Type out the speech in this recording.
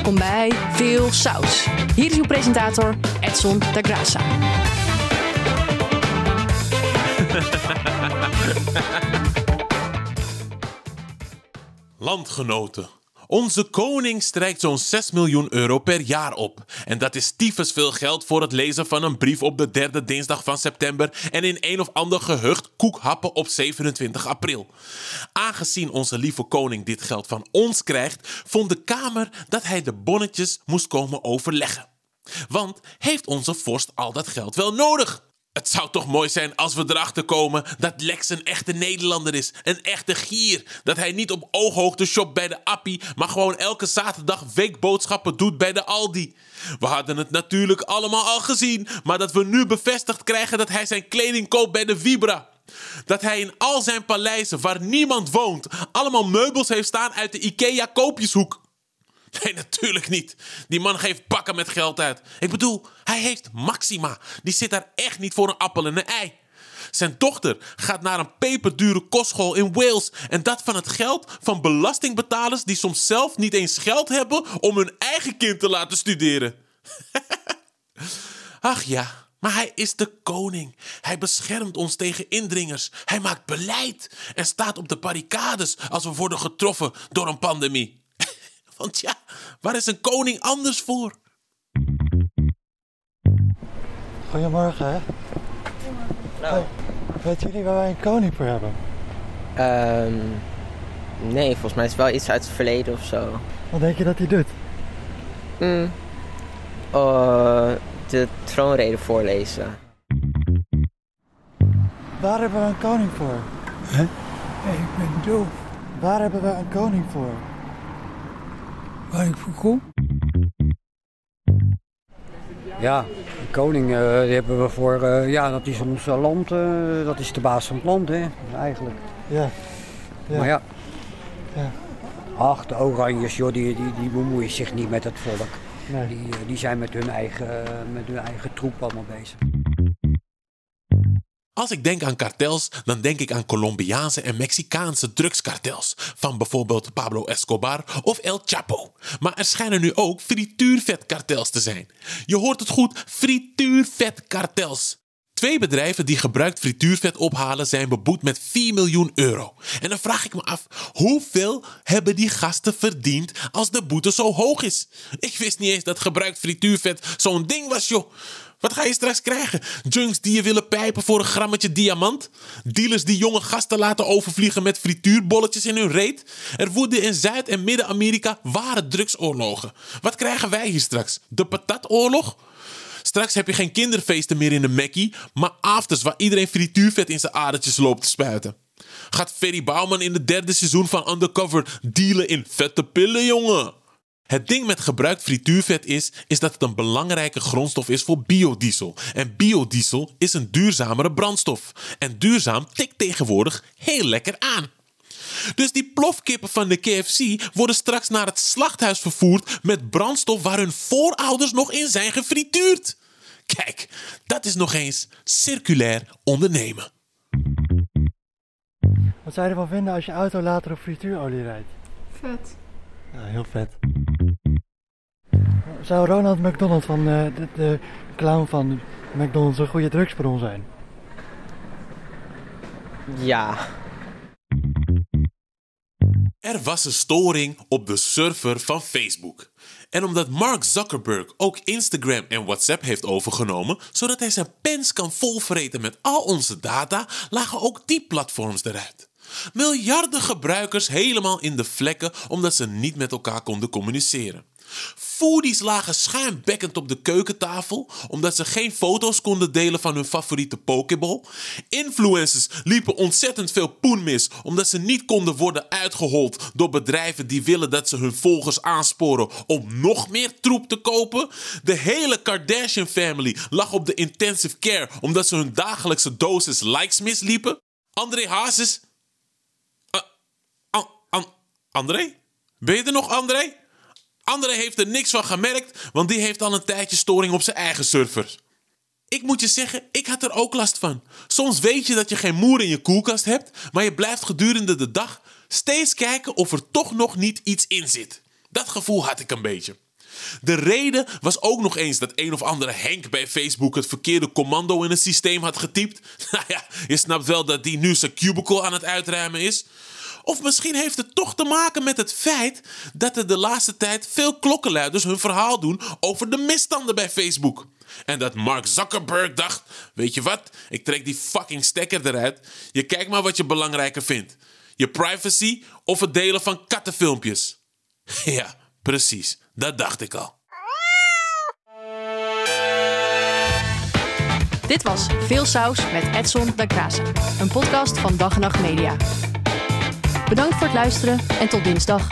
Welkom bij Veel Saus. Hier is uw presentator Edson da Graça. Landgenoten. Onze koning strijkt zo'n 6 miljoen euro per jaar op. En dat is tyfus veel geld voor het lezen van een brief op de derde dinsdag van september en in een of ander gehucht koekhappen op 27 april. Aangezien onze lieve koning dit geld van ons krijgt, vond de Kamer dat hij de bonnetjes moest komen overleggen. Want heeft onze vorst al dat geld wel nodig? Het zou toch mooi zijn als we erachter komen dat Lex een echte Nederlander is. Een echte gier. Dat hij niet op ooghoogte shopt bij de Appie, maar gewoon elke zaterdag weekboodschappen doet bij de Aldi. We hadden het natuurlijk allemaal al gezien, maar dat we nu bevestigd krijgen dat hij zijn kleding koopt bij de Vibra. Dat hij in al zijn paleizen waar niemand woont, allemaal meubels heeft staan uit de IKEA koopjeshoek. Nee, natuurlijk niet. Die man geeft pakken met geld uit. Ik bedoel, hij heeft Maxima. Die zit daar echt niet voor een appel en een ei. Zijn dochter gaat naar een peperdure kostschool in Wales. En dat van het geld van belastingbetalers die soms zelf niet eens geld hebben om hun eigen kind te laten studeren. Ach ja, maar hij is de koning. Hij beschermt ons tegen indringers. Hij maakt beleid en staat op de barricades als we worden getroffen door een pandemie. Want ja, waar is een koning anders voor? Goedemorgen, hè? Nou, Weten jullie waar wij een koning voor hebben? ehm nee, volgens mij is het wel iets uit het verleden of zo. Wat denk je dat hij doet? Mm. Oh, de troonrede voorlezen. Waar hebben we een koning voor? Hè? Ik ben doof. Waar hebben we een koning voor? Waar ik voor kom? Ja, de koning eh, die hebben we voor, eh, ja, dat is ons eh, land, dat is de baas van het land, hè, eigenlijk. Ja. Ja. Maar ja, Ja. ach, de Oranjes, joh, die, die, die bemoeien zich niet met het volk. Nee. Die, die zijn met hun, eigen, met hun eigen troep allemaal bezig. Als ik denk aan kartels, dan denk ik aan Colombiaanse en Mexicaanse drugskartels. Van bijvoorbeeld Pablo Escobar of El Chapo. Maar er schijnen nu ook frituurvetkartels te zijn. Je hoort het goed, frituurvetkartels. Twee bedrijven die gebruikt frituurvet ophalen zijn beboet met 4 miljoen euro. En dan vraag ik me af, hoeveel hebben die gasten verdiend als de boete zo hoog is? Ik wist niet eens dat gebruikt frituurvet zo'n ding was, joh. Wat ga je straks krijgen? Junks die je willen pijpen voor een grammetje diamant? Dealers die jonge gasten laten overvliegen met frituurbolletjes in hun reet? Er woeden in Zuid- en Midden-Amerika ware drugsoorlogen. Wat krijgen wij hier straks? De patatoorlog? Straks heb je geen kinderfeesten meer in de Mackie, maar afters waar iedereen frituurvet in zijn adertjes loopt te spuiten. Gaat Ferry Bouwman in het derde seizoen van Undercover dealen in vette pillen, jongen? Het ding met gebruikt frituurvet is, is dat het een belangrijke grondstof is voor biodiesel. En biodiesel is een duurzamere brandstof. En duurzaam tikt tegenwoordig heel lekker aan. Dus die plofkippen van de KFC worden straks naar het slachthuis vervoerd met brandstof waar hun voorouders nog in zijn gefrituurd. Kijk, dat is nog eens circulair ondernemen. Wat zou je ervan vinden als je auto later op frituurolie rijdt? Vet. Ja, heel vet. Zou Ronald McDonald van eh, de, de clown van McDonald's een goede drugsbron zijn? Ja. Er was een storing op de server van Facebook. En omdat Mark Zuckerberg ook Instagram en WhatsApp heeft overgenomen, zodat hij zijn pens kan volvreten met al onze data, lagen ook die platforms eruit. Miljarden gebruikers helemaal in de vlekken omdat ze niet met elkaar konden communiceren. Foodies lagen schuimbekkend op de keukentafel omdat ze geen foto's konden delen van hun favoriete Pokéball. Influencers liepen ontzettend veel poen mis omdat ze niet konden worden uitgehold door bedrijven die willen dat ze hun volgers aansporen om nog meer troep te kopen. De hele Kardashian family lag op de intensive care omdat ze hun dagelijkse dosis likes misliepen. André Hazes. An- An- André? Ben je er nog, André? André heeft er niks van gemerkt, want die heeft al een tijdje storing op zijn eigen server. Ik moet je zeggen, ik had er ook last van. Soms weet je dat je geen moer in je koelkast hebt, maar je blijft gedurende de dag steeds kijken of er toch nog niet iets in zit. Dat gevoel had ik een beetje. De reden was ook nog eens dat een of andere Henk bij Facebook het verkeerde commando in het systeem had getypt. Nou ja, je snapt wel dat die nu zijn cubicle aan het uitruimen is. Of misschien heeft het toch te maken met het feit dat er de laatste tijd veel klokkenluiders hun verhaal doen over de misstanden bij Facebook. En dat Mark Zuckerberg dacht: Weet je wat, ik trek die fucking stekker eruit. Je kijkt maar wat je belangrijker vindt: je privacy of het delen van kattenfilmpjes. Ja, precies, dat dacht ik al. Dit was Veel Saus met Edson da Graça, een podcast van Dag Nacht Media. Bedankt voor het luisteren en tot dinsdag.